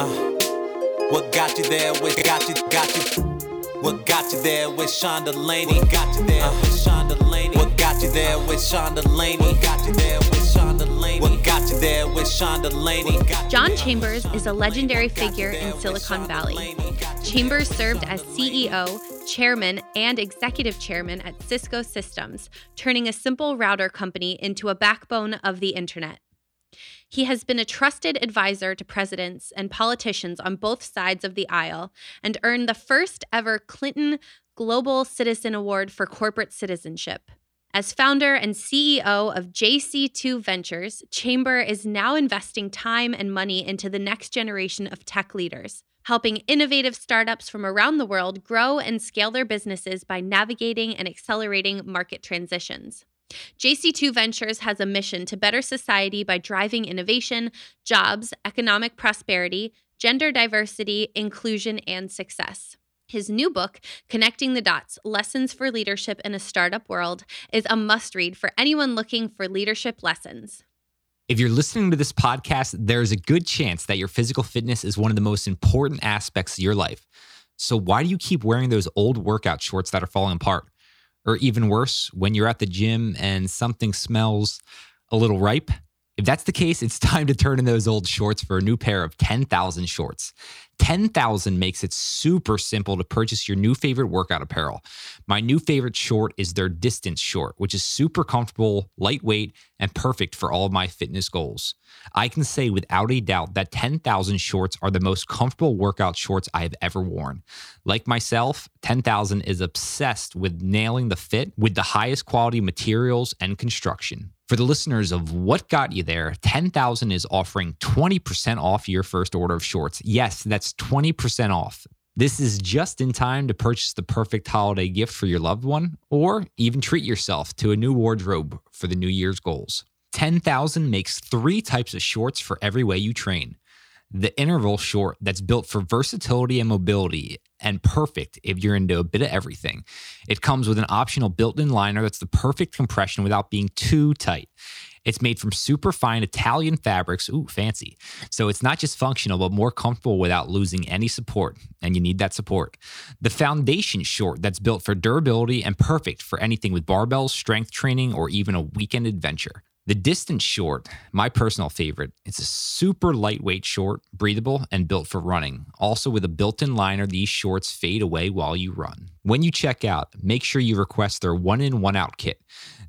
Uh. What got you there? What got you? Got you? What got you there with Sean Delaney? Got you there uh. with Sean Delaney? What got you there with Sean Delaney? What got you there with Sean Delaney? What got you there with Sean Delaney? John Chambers is a legendary figure in Silicon Valley. Chambers served as CEO, chairman, and executive chairman at Cisco Systems, turning a simple router company into a backbone of the internet. He has been a trusted advisor to presidents and politicians on both sides of the aisle and earned the first ever Clinton Global Citizen Award for Corporate Citizenship. As founder and CEO of JC2 Ventures, Chamber is now investing time and money into the next generation of tech leaders, helping innovative startups from around the world grow and scale their businesses by navigating and accelerating market transitions. JC2 Ventures has a mission to better society by driving innovation, jobs, economic prosperity, gender diversity, inclusion, and success. His new book, Connecting the Dots Lessons for Leadership in a Startup World, is a must read for anyone looking for leadership lessons. If you're listening to this podcast, there's a good chance that your physical fitness is one of the most important aspects of your life. So, why do you keep wearing those old workout shorts that are falling apart? Or even worse, when you're at the gym and something smells a little ripe? If that's the case, it's time to turn in those old shorts for a new pair of 10,000 shorts. 10,000 makes it super simple to purchase your new favorite workout apparel. My new favorite short is their distance short, which is super comfortable, lightweight, and perfect for all of my fitness goals. I can say without a doubt that 10,000 shorts are the most comfortable workout shorts I have ever worn. Like myself, 10,000 is obsessed with nailing the fit with the highest quality materials and construction. For the listeners of What Got You There, 10,000 is offering 20% off your first order of shorts. Yes, that's 20% off. This is just in time to purchase the perfect holiday gift for your loved one, or even treat yourself to a new wardrobe for the New Year's goals. 10,000 makes three types of shorts for every way you train. The interval short that's built for versatility and mobility and perfect if you're into a bit of everything. It comes with an optional built in liner that's the perfect compression without being too tight. It's made from super fine Italian fabrics. Ooh, fancy. So it's not just functional, but more comfortable without losing any support. And you need that support. The foundation short that's built for durability and perfect for anything with barbells, strength training, or even a weekend adventure. The distance short, my personal favorite, it's a super lightweight short, breathable, and built for running. Also, with a built in liner, these shorts fade away while you run. When you check out, make sure you request their one in, one out kit.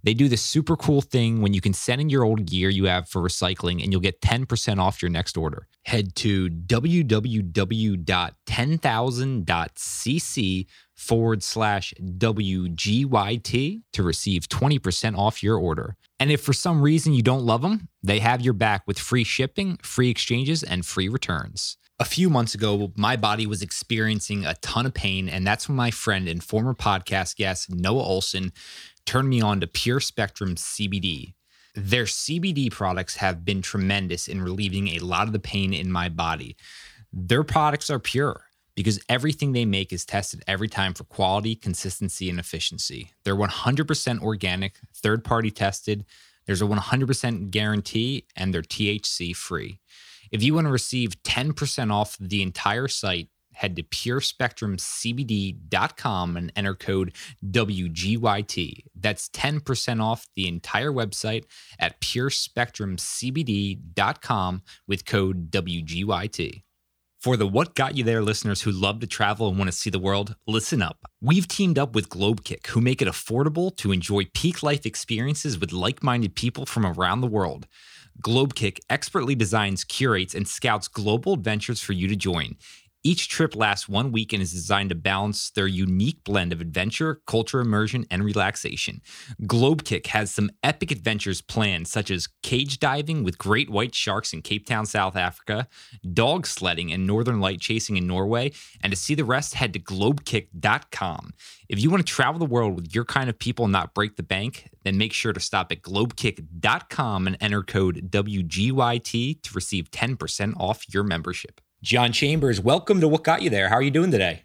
They do this super cool thing when you can send in your old gear you have for recycling and you'll get 10% off your next order. Head to www.10000.cc forward slash WGYT to receive 20% off your order. And if for some reason you don't love them, they have your back with free shipping, free exchanges, and free returns. A few months ago, my body was experiencing a ton of pain, and that's when my friend and former podcast guest, Noah Olson, turned me on to Pure Spectrum CBD. Their CBD products have been tremendous in relieving a lot of the pain in my body. Their products are pure because everything they make is tested every time for quality, consistency, and efficiency. They're 100% organic, third party tested. There's a 100% guarantee, and they're THC free. If you want to receive 10% off the entire site, head to purespectrumcbd.com and enter code WGYT. That's 10% off the entire website at purespectrumcbd.com with code WGYT. For the What Got You There listeners who love to travel and want to see the world, listen up. We've teamed up with Globekick, who make it affordable to enjoy peak life experiences with like minded people from around the world. Globekick expertly designs, curates, and scouts global adventures for you to join. Each trip lasts one week and is designed to balance their unique blend of adventure, culture immersion, and relaxation. Globekick has some epic adventures planned, such as cage diving with great white sharks in Cape Town, South Africa, dog sledding and northern light chasing in Norway, and to see the rest, head to globekick.com. If you want to travel the world with your kind of people and not break the bank, then make sure to stop at globekick.com and enter code WGYT to receive 10% off your membership. John Chambers, welcome to What Got You There. How are you doing today?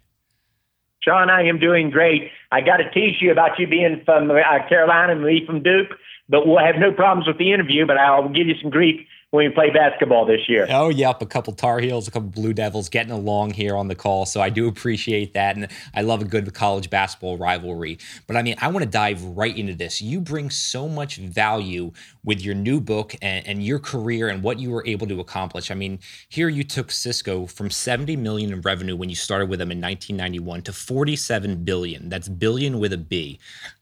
Sean, I am doing great. I got to tease you about you being from uh, Carolina and me from Duke, but we'll have no problems with the interview. But I'll give you some grief when we play basketball this year. Oh, yep. A couple Tar Heels, a couple Blue Devils getting along here on the call. So I do appreciate that. And I love a good college basketball rivalry. But I mean, I want to dive right into this. You bring so much value with your new book and, and your career and what you were able to accomplish. I mean, here you took Cisco from 70 million in revenue when you started with them in 1991 to 47 billion. That's billion with a B.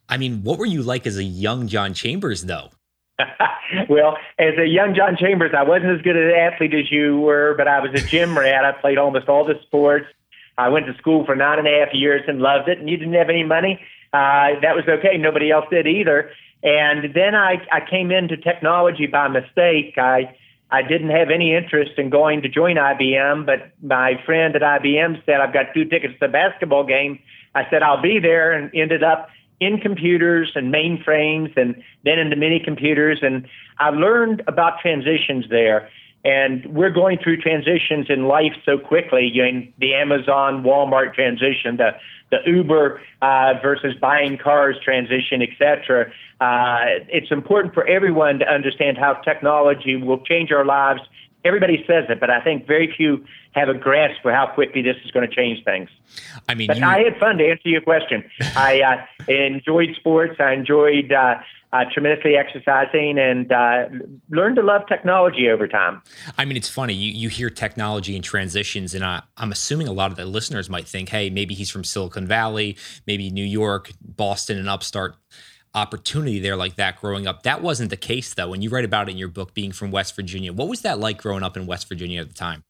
I mean, what were you like as a young John Chambers, though? well, as a young John Chambers, I wasn't as good an athlete as you were, but I was a gym rat. I played almost all the sports. I went to school for nine and a half years and loved it. And you didn't have any money. Uh, that was okay. Nobody else did either. And then I, I came into technology by mistake. I I didn't have any interest in going to join IBM, but my friend at IBM said, I've got two tickets to the basketball game. I said, I'll be there and ended up in computers and mainframes and then into mini computers. And I learned about transitions there. And we're going through transitions in life so quickly. You know, the Amazon, Walmart transition, the the Uber uh, versus buying cars transition, etc. Uh, it's important for everyone to understand how technology will change our lives. Everybody says it, but I think very few have a grasp for how quickly this is going to change things. I mean, but you... I had fun to answer your question. I uh, enjoyed sports. I enjoyed uh, uh, tremendously exercising and uh, learned to love technology over time. I mean, it's funny. You, you hear technology and transitions, and I, I'm assuming a lot of the listeners might think, hey, maybe he's from Silicon Valley, maybe New York, Boston, and upstart opportunity there like that growing up. That wasn't the case, though. When you write about it in your book, being from West Virginia, what was that like growing up in West Virginia at the time?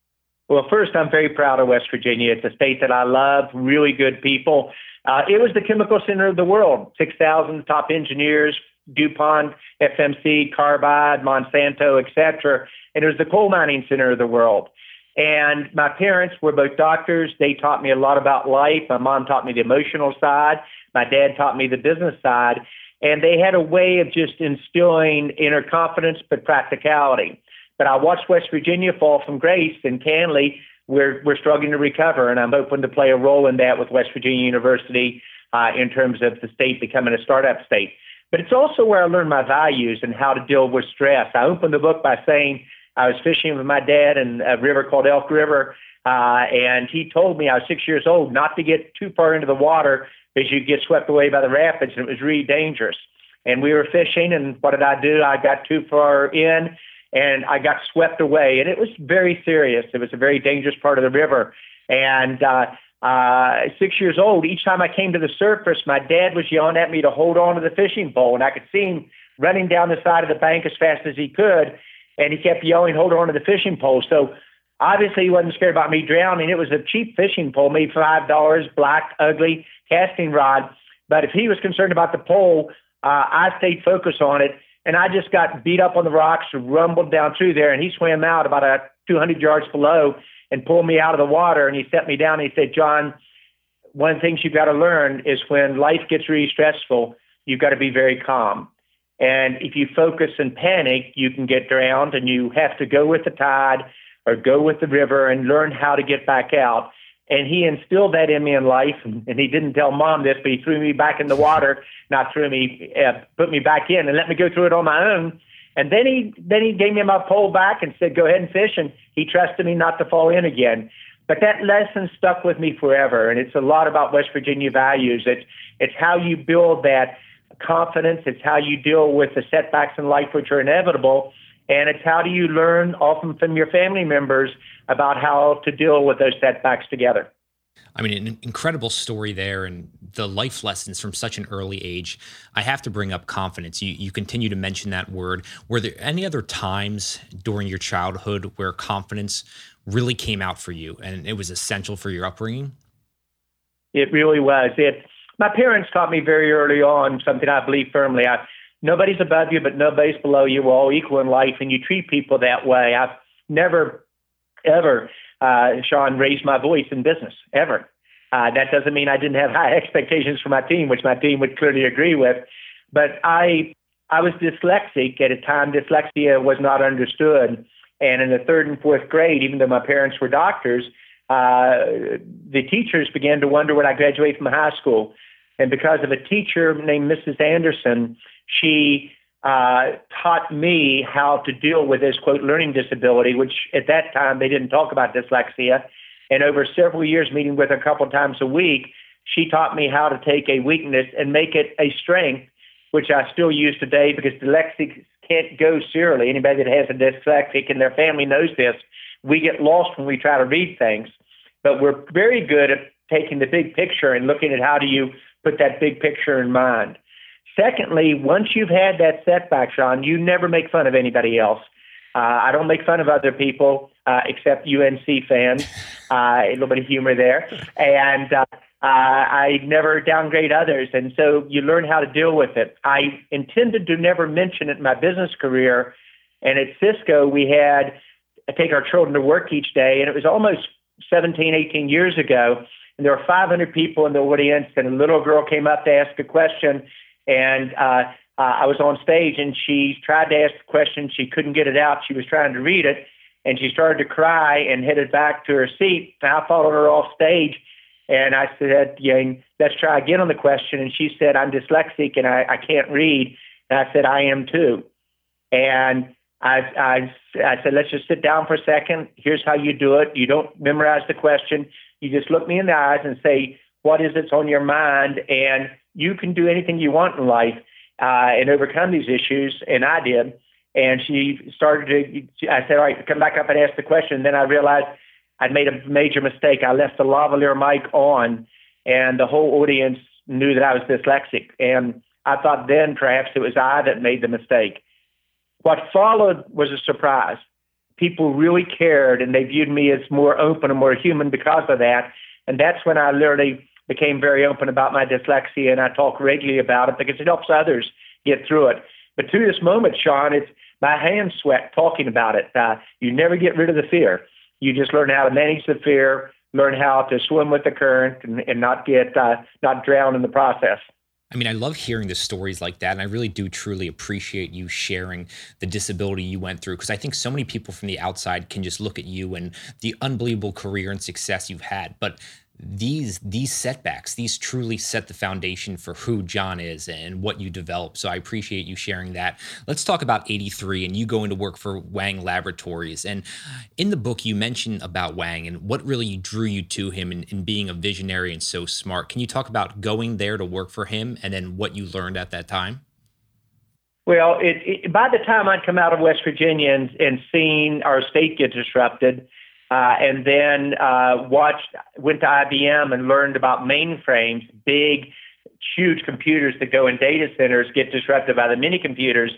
Well, first, I'm very proud of West Virginia. It's a state that I love, really good people. Uh, it was the chemical center of the world 6,000 top engineers, DuPont, FMC, Carbide, Monsanto, etc. And it was the coal mining center of the world. And my parents were both doctors. They taught me a lot about life. My mom taught me the emotional side. My dad taught me the business side. And they had a way of just instilling inner confidence, but practicality. But I watched West Virginia fall from grace, and candidly, we're we're struggling to recover, and I'm hoping to play a role in that with West Virginia University uh, in terms of the state becoming a startup state. But it's also where I learned my values and how to deal with stress. I opened the book by saying I was fishing with my dad in a river called Elk River, uh, and he told me I was six years old not to get too far into the water because you get swept away by the rapids, and it was really dangerous. And we were fishing, and what did I do? I got too far in and I got swept away. And it was very serious. It was a very dangerous part of the river. And uh, uh, six years old, each time I came to the surface, my dad was yelling at me to hold on to the fishing pole. And I could see him running down the side of the bank as fast as he could. And he kept yelling, hold on to the fishing pole. So obviously he wasn't scared about me drowning. It was a cheap fishing pole, maybe $5, black, ugly casting rod. But if he was concerned about the pole, uh, I stayed focused on it and I just got beat up on the rocks, rumbled down through there, and he swam out about a 200 yards below and pulled me out of the water. And he set me down. And he said, "John, one of the things you've got to learn is when life gets really stressful, you've got to be very calm. And if you focus and panic, you can get drowned, and you have to go with the tide or go with the river and learn how to get back out." And he instilled that in me in life. And, he didn't tell mom this, but he threw me back in the water, not threw me, uh, put me back in and let me go through it on my own. And then he then he gave me my pole back and said, "Go ahead and fish." And he trusted me not to fall in again. But that lesson stuck with me forever, and it's a lot about West Virginia values. It's it's how you build that confidence. It's how you deal with the setbacks in life, which are inevitable, and it's how do you learn often from your family members about how to deal with those setbacks together. I mean, an incredible story there and the life lessons from such an early age. I have to bring up confidence. You, you continue to mention that word. Were there any other times during your childhood where confidence really came out for you and it was essential for your upbringing? It really was. It. My parents taught me very early on something I believe firmly. I, nobody's above you, but nobody's below you. We're all equal in life, and you treat people that way. I've never ever, uh, Sean, raised my voice in business, ever. Uh, that doesn't mean I didn't have high expectations for my team, which my team would clearly agree with. But I, I was dyslexic at a time. Dyslexia was not understood, and in the third and fourth grade, even though my parents were doctors, uh, the teachers began to wonder when I graduated from high school. And because of a teacher named Mrs. Anderson, she uh, taught me how to deal with this quote learning disability, which at that time they didn't talk about dyslexia. And over several years, meeting with her a couple times a week, she taught me how to take a weakness and make it a strength, which I still use today because dyslexics can't go serially. Anybody that has a dyslexic and their family knows this, we get lost when we try to read things. But we're very good at taking the big picture and looking at how do you put that big picture in mind. Secondly, once you've had that setback, Sean, you never make fun of anybody else. Uh, I don't make fun of other people uh, except UNC fans. Uh, a little bit of humor there, and uh, uh, I never downgrade others, and so you learn how to deal with it. I intended to never mention it in my business career, and at Cisco we had I take our children to work each day, and it was almost 17, 18 years ago, and there were 500 people in the audience, and a little girl came up to ask a question, and uh, uh, I was on stage and she tried to ask the question. She couldn't get it out. She was trying to read it and she started to cry and headed back to her seat. I followed her off stage and I said, yeah, let's try again on the question. And she said, I'm dyslexic and I, I can't read. And I said, I am too. And I, I, I said, let's just sit down for a second. Here's how you do it. You don't memorize the question. You just look me in the eyes and say, what is it's on your mind? And you can do anything you want in life uh, and overcome these issues. And I did. And she started to, I said, all right, come back up and ask the question. And then I realized I'd made a major mistake. I left the lavalier mic on, and the whole audience knew that I was dyslexic. And I thought then perhaps it was I that made the mistake. What followed was a surprise. People really cared, and they viewed me as more open and more human because of that. And that's when I literally became very open about my dyslexia, and I talk regularly about it because it helps others get through it. But to this moment, Sean, it's my hands sweat talking about it. Uh, you never get rid of the fear. You just learn how to manage the fear, learn how to swim with the current, and, and not get uh, not drown in the process. I mean, I love hearing the stories like that. And I really do truly appreciate you sharing the disability you went through because I think so many people from the outside can just look at you and the unbelievable career and success you've had. But these these setbacks these truly set the foundation for who john is and what you develop. So i appreciate you sharing that. Let's talk about 83 and you going to work for wang laboratories. And in the book you mention about wang and what really drew you to him and, and being a visionary and so smart. Can you talk about going there to work for him and then what you learned at that time? Well it, it, by the time i'd come out of west virginia and, and seen our state get disrupted uh, and then uh, watched, went to IBM and learned about mainframes, big, huge computers that go in data centers get disrupted by the mini computers.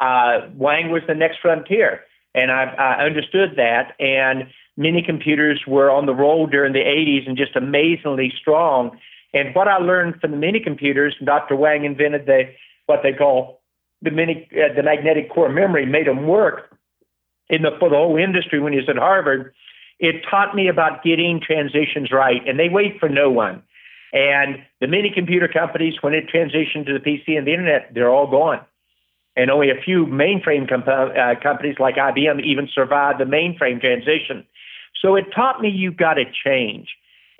Uh, Wang was the next frontier, and I, I understood that. And mini computers were on the roll during the 80s and just amazingly strong. And what I learned from the mini computers, Dr. Wang invented the what they call the mini uh, the magnetic core memory, made them work in the for the whole industry when he was at Harvard it taught me about getting transitions right, and they wait for no one. And the mini computer companies, when it transitioned to the PC and the internet, they're all gone. And only a few mainframe comp- uh, companies like IBM even survived the mainframe transition. So it taught me you've got to change.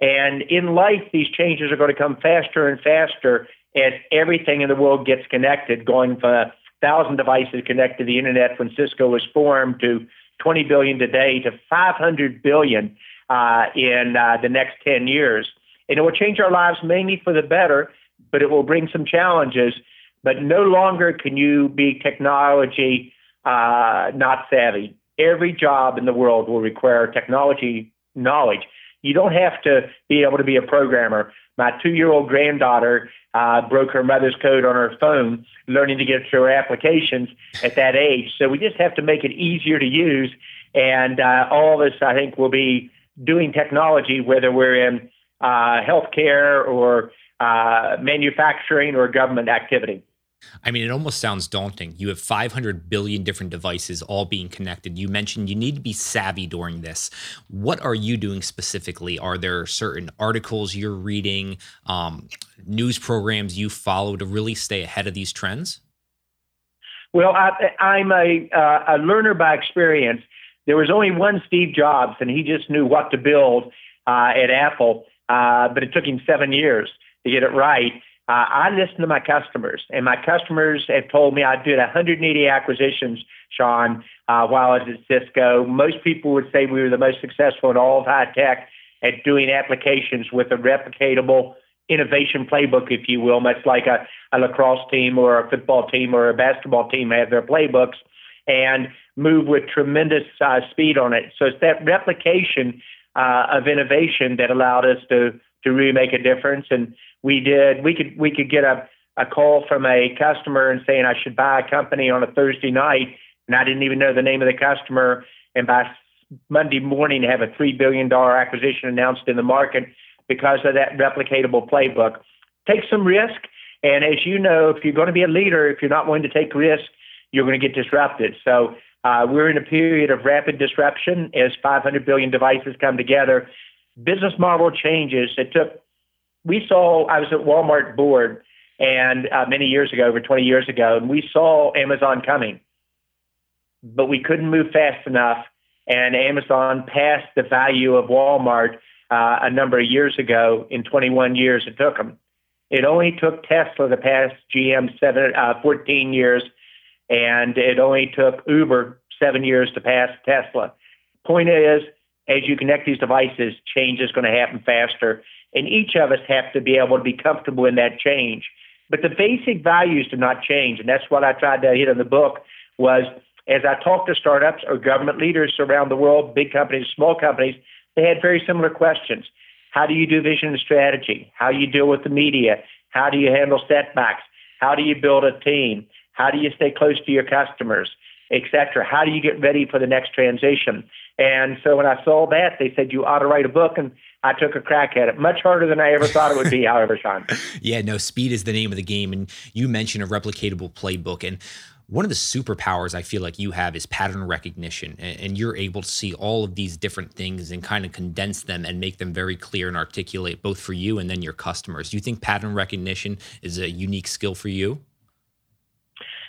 And in life, these changes are going to come faster and faster as everything in the world gets connected, going from a thousand devices connected to the internet when Cisco was formed to 20 billion today to 500 billion uh, in uh, the next 10 years. And it will change our lives mainly for the better, but it will bring some challenges. But no longer can you be technology uh, not savvy. Every job in the world will require technology knowledge. You don't have to be able to be a programmer. My two year old granddaughter uh, broke her mother's code on her phone, learning to get through her applications at that age. So we just have to make it easier to use. And uh, all of us, I think, will be doing technology, whether we're in uh, healthcare or uh, manufacturing or government activity. I mean, it almost sounds daunting. You have 500 billion different devices all being connected. You mentioned you need to be savvy during this. What are you doing specifically? Are there certain articles you're reading, um, news programs you follow to really stay ahead of these trends? Well, I, am a, uh, a learner by experience. There was only one Steve Jobs, and he just knew what to build uh, at Apple, uh, but it took him seven years to get it right. Uh, I listen to my customers, and my customers have told me I did 180 acquisitions, Sean, uh, while I was at Cisco. Most people would say we were the most successful in all of high tech at doing applications with a replicatable innovation playbook, if you will, much like a, a lacrosse team or a football team or a basketball team have their playbooks, and move with tremendous uh, speed on it. So it's that replication uh, of innovation that allowed us to to really make a difference. And we did. We could we could get a a call from a customer and saying I should buy a company on a Thursday night, and I didn't even know the name of the customer. And by Monday morning, have a three billion dollar acquisition announced in the market because of that replicatable playbook. Take some risk, and as you know, if you're going to be a leader, if you're not willing to take risk, you're going to get disrupted. So. Uh, we're in a period of rapid disruption as 500 billion devices come together. Business model changes. It took we saw, I was at Walmart board and uh, many years ago, over 20 years ago, and we saw Amazon coming, but we couldn't move fast enough. And Amazon passed the value of Walmart uh, a number of years ago. In 21 years, it took them. It only took Tesla to pass GM seven, uh, 14 years, and it only took Uber seven years to pass Tesla. Point is, as you connect these devices, change is going to happen faster. And each of us have to be able to be comfortable in that change. But the basic values do not change. And that's what I tried to hit in the book was as I talked to startups or government leaders around the world, big companies, small companies, they had very similar questions. How do you do vision and strategy? How do you deal with the media? How do you handle setbacks? How do you build a team? How do you stay close to your customers, et cetera? How do you get ready for the next transition? And so when I saw that, they said you ought to write a book. And I took a crack at it. Much harder than I ever thought it would be, however, Sean. yeah, no, speed is the name of the game. And you mentioned a replicatable playbook. And one of the superpowers I feel like you have is pattern recognition. And you're able to see all of these different things and kind of condense them and make them very clear and articulate both for you and then your customers. Do you think pattern recognition is a unique skill for you?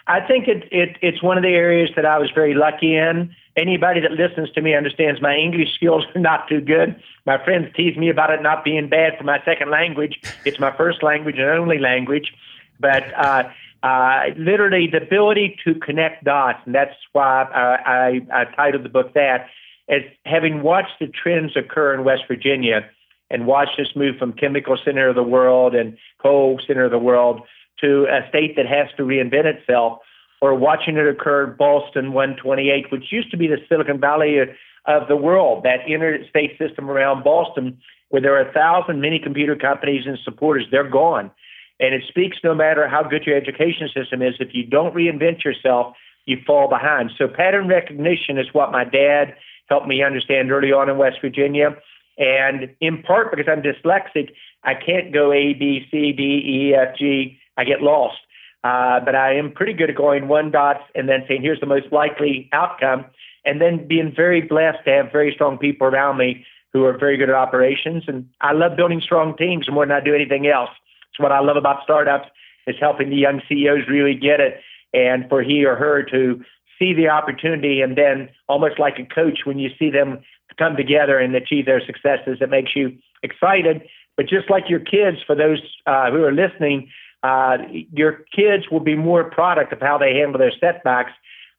I think it, it, it's one of the areas that I was very lucky in. Anybody that listens to me understands my English skills are not too good. My friends tease me about it not being bad for my second language. It's my first language and only language. But uh, uh, literally, the ability to connect dots, and that's why I, I, I titled the book that, as having watched the trends occur in West Virginia and watched us move from chemical center of the world and coal center of the world to a state that has to reinvent itself, or watching it occur in Ballston 128, which used to be the Silicon Valley of the world, that interstate system around Boston, where there are a thousand mini computer companies and supporters, they're gone. And it speaks no matter how good your education system is, if you don't reinvent yourself, you fall behind. So pattern recognition is what my dad helped me understand early on in West Virginia. And in part because I'm dyslexic, I can't go A, B, C, D, E, F, G. I get lost. Uh, but I am pretty good at going one dots and then saying, here's the most likely outcome. And then being very blessed to have very strong people around me who are very good at operations. And I love building strong teams more than I do anything else. It's what I love about startups is helping the young CEOs really get it and for he or her to see the opportunity and then almost like a coach when you see them come together and achieve their successes, it makes you excited. But just like your kids, for those uh, who are listening, uh, your kids will be more product of how they handle their setbacks,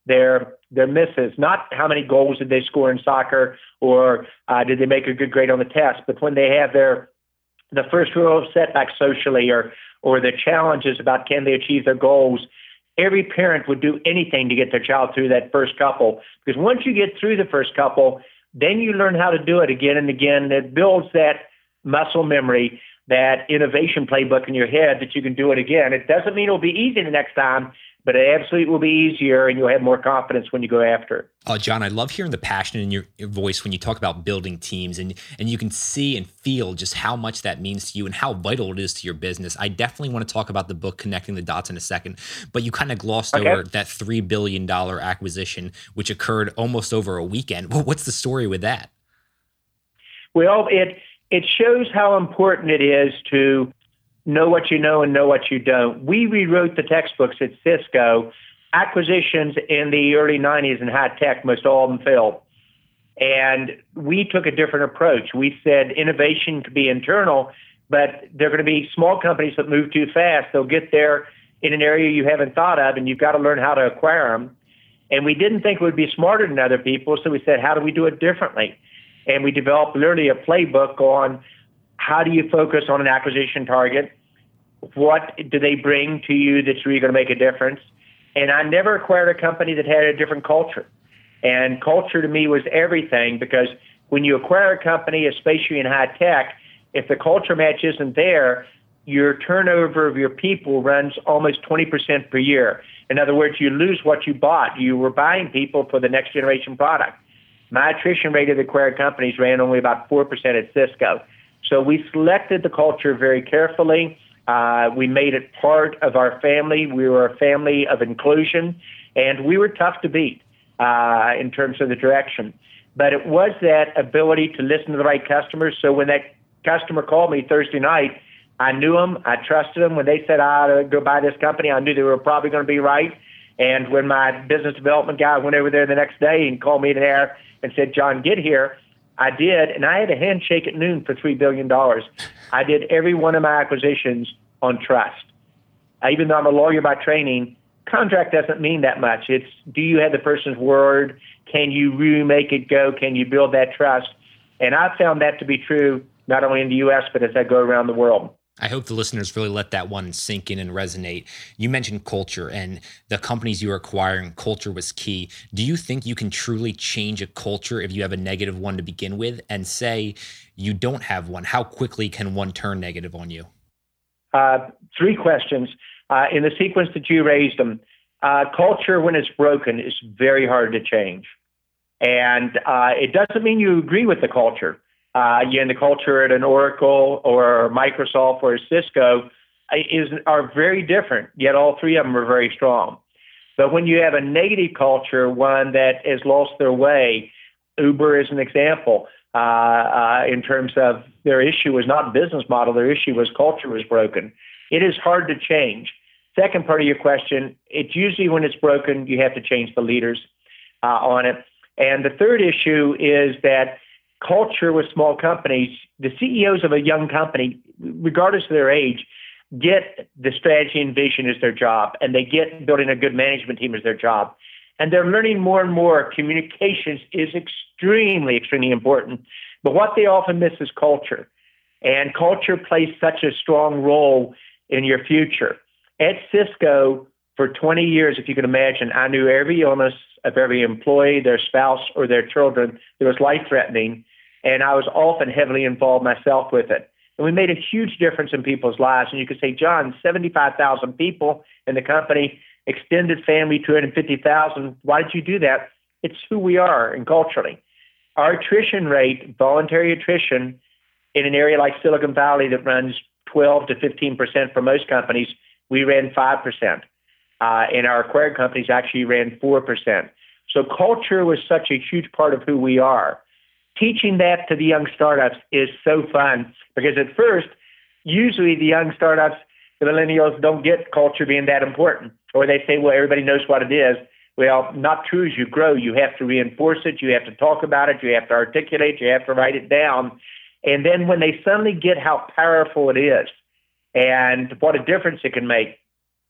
their their misses, not how many goals did they score in soccer or uh, did they make a good grade on the test, but when they have their the first row of setbacks socially or or the challenges about can they achieve their goals. Every parent would do anything to get their child through that first couple because once you get through the first couple, then you learn how to do it again and again. It builds that muscle memory that innovation playbook in your head that you can do it again. It doesn't mean it'll be easy the next time, but it absolutely will be easier and you'll have more confidence when you go after it. Oh, John, I love hearing the passion in your, your, voice when you talk about building teams and and you can see and feel just how much that means to you and how vital it is to your business. I definitely want to talk about the book Connecting the Dots in a second, but you kind of glossed okay. over that 3 billion dollar acquisition which occurred almost over a weekend. What's the story with that? Well, it it shows how important it is to know what you know and know what you don't. We rewrote the textbooks at Cisco. Acquisitions in the early 90s in high tech, most all of them failed. And we took a different approach. We said innovation could be internal, but they're going to be small companies that move too fast. They'll get there in an area you haven't thought of, and you've got to learn how to acquire them. And we didn't think we'd be smarter than other people, so we said, how do we do it differently? And we developed literally a playbook on how do you focus on an acquisition target? What do they bring to you that's really going to make a difference? And I never acquired a company that had a different culture. And culture to me was everything because when you acquire a company, especially in high tech, if the culture match isn't there, your turnover of your people runs almost 20% per year. In other words, you lose what you bought. You were buying people for the next generation product. My attrition rate of the acquired companies ran only about 4% at Cisco. So we selected the culture very carefully. Uh, we made it part of our family. We were a family of inclusion, and we were tough to beat uh, in terms of the direction. But it was that ability to listen to the right customers. So when that customer called me Thursday night, I knew them. I trusted them. When they said I ought to go buy this company, I knew they were probably going to be right. And when my business development guy went over there the next day and called me there and said, John, get here, I did. And I had a handshake at noon for $3 billion. I did every one of my acquisitions on trust. Even though I'm a lawyer by training, contract doesn't mean that much. It's do you have the person's word? Can you really make it go? Can you build that trust? And I found that to be true not only in the US, but as I go around the world. I hope the listeners really let that one sink in and resonate. You mentioned culture and the companies you were acquiring, culture was key. Do you think you can truly change a culture if you have a negative one to begin with? And say you don't have one, how quickly can one turn negative on you? Uh, three questions. Uh, in the sequence that you raised them, uh, culture, when it's broken, is very hard to change. And uh, it doesn't mean you agree with the culture uh, again, the culture at an Oracle or Microsoft or Cisco is are very different. Yet all three of them are very strong. But when you have a negative culture, one that has lost their way, Uber is an example. Uh, uh, in terms of their issue was not business model, their issue was culture was broken. It is hard to change. Second part of your question, it's usually when it's broken, you have to change the leaders uh, on it. And the third issue is that culture with small companies, the CEOs of a young company, regardless of their age, get the strategy and vision as their job, and they get building a good management team as their job. And they're learning more and more communications is extremely, extremely important. But what they often miss is culture. And culture plays such a strong role in your future. At Cisco, for 20 years, if you can imagine, I knew every illness of every employee, their spouse, or their children that was life threatening. And I was often heavily involved myself with it. And we made a huge difference in people's lives. And you could say, John, 75,000 people in the company, extended family, 250,000. Why did you do that? It's who we are and culturally. Our attrition rate, voluntary attrition, in an area like Silicon Valley that runs 12 to 15% for most companies, we ran 5%. Uh, and our acquired companies actually ran 4%. So culture was such a huge part of who we are. Teaching that to the young startups is so fun because at first, usually the young startups, the millennials don't get culture being that important. Or they say, well, everybody knows what it is. Well, not true. As you grow, you have to reinforce it. You have to talk about it. You have to articulate. You have to write it down. And then when they suddenly get how powerful it is and what a difference it can make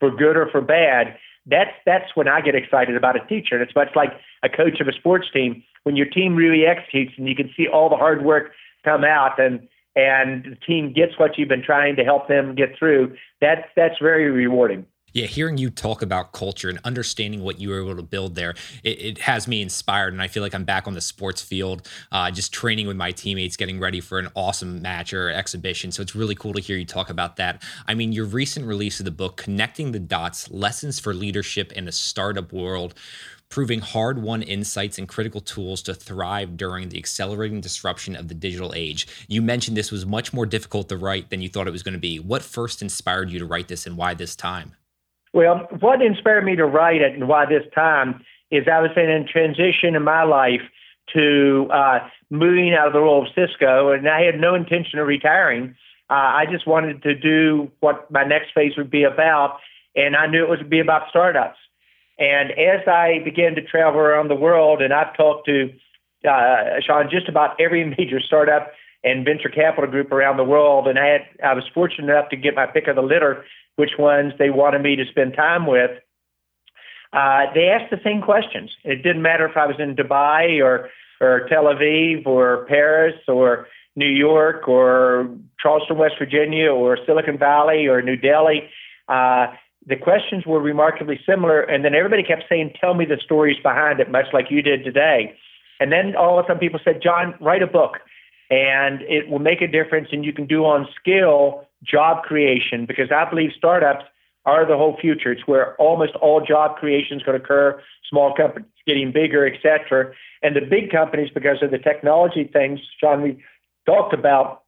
for good or for bad, that's that's when I get excited about a teacher. And it's much like a coach of a sports team. When your team really executes and you can see all the hard work come out and and the team gets what you've been trying to help them get through, that's that's very rewarding. Yeah, hearing you talk about culture and understanding what you were able to build there, it, it has me inspired. And I feel like I'm back on the sports field, uh, just training with my teammates, getting ready for an awesome match or exhibition. So it's really cool to hear you talk about that. I mean, your recent release of the book, Connecting the Dots Lessons for Leadership in a Startup World, proving hard won insights and critical tools to thrive during the accelerating disruption of the digital age. You mentioned this was much more difficult to write than you thought it was going to be. What first inspired you to write this and why this time? Well, what inspired me to write it and why this time is I was in a transition in my life to uh, moving out of the role of Cisco, and I had no intention of retiring. Uh, I just wanted to do what my next phase would be about, and I knew it would be about startups. And as I began to travel around the world, and I've talked to uh, Sean just about every major startup and venture capital group around the world. And I had I was fortunate enough to get my pick of the litter, which ones they wanted me to spend time with. Uh, they asked the same questions. It didn't matter if I was in Dubai or or Tel Aviv or Paris or New York or Charleston, West Virginia or Silicon Valley or New Delhi. Uh, the questions were remarkably similar, and then everybody kept saying, "Tell me the stories behind it," much like you did today. And then all of a sudden, people said, "John, write a book, and it will make a difference, and you can do on skill job creation because I believe startups are the whole future. It's where almost all job creation is going to occur. Small companies getting bigger, et cetera, and the big companies because of the technology things, John, we talked about,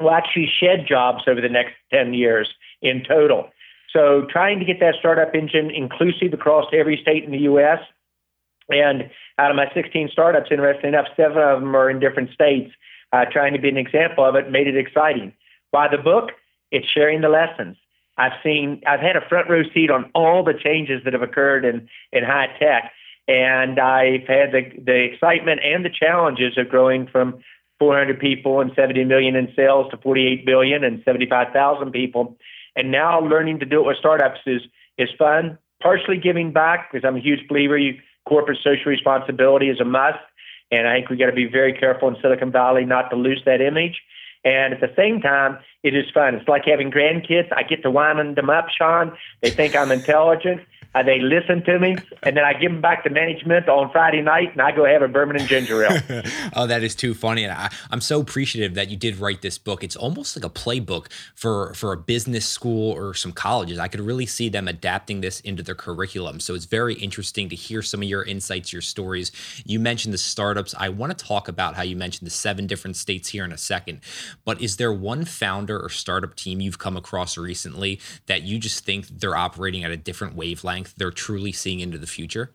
will actually shed jobs over the next ten years in total." So trying to get that startup engine inclusive across every state in the U.S. And out of my 16 startups, interesting enough, seven of them are in different states. Uh, trying to be an example of it made it exciting. Why the book? It's sharing the lessons. I've seen, I've had a front row seat on all the changes that have occurred in, in high tech. And I've had the, the excitement and the challenges of growing from 400 people and 70 million in sales to 48 billion and 75,000 people. And now learning to do it with startups is is fun. Partially giving back because I'm a huge believer. You, corporate social responsibility is a must, and I think we got to be very careful in Silicon Valley not to lose that image. And at the same time, it is fun. It's like having grandkids. I get to wind them up, Sean. They think I'm intelligent. Uh, they listen to me, and then I give them back to management on Friday night, and I go have a bourbon and ginger ale. oh, that is too funny, and I, am so appreciative that you did write this book. It's almost like a playbook for for a business school or some colleges. I could really see them adapting this into their curriculum. So it's very interesting to hear some of your insights, your stories. You mentioned the startups. I want to talk about how you mentioned the seven different states here in a second. But is there one founder or startup team you've come across recently that you just think they're operating at a different wavelength? They're truly seeing into the future?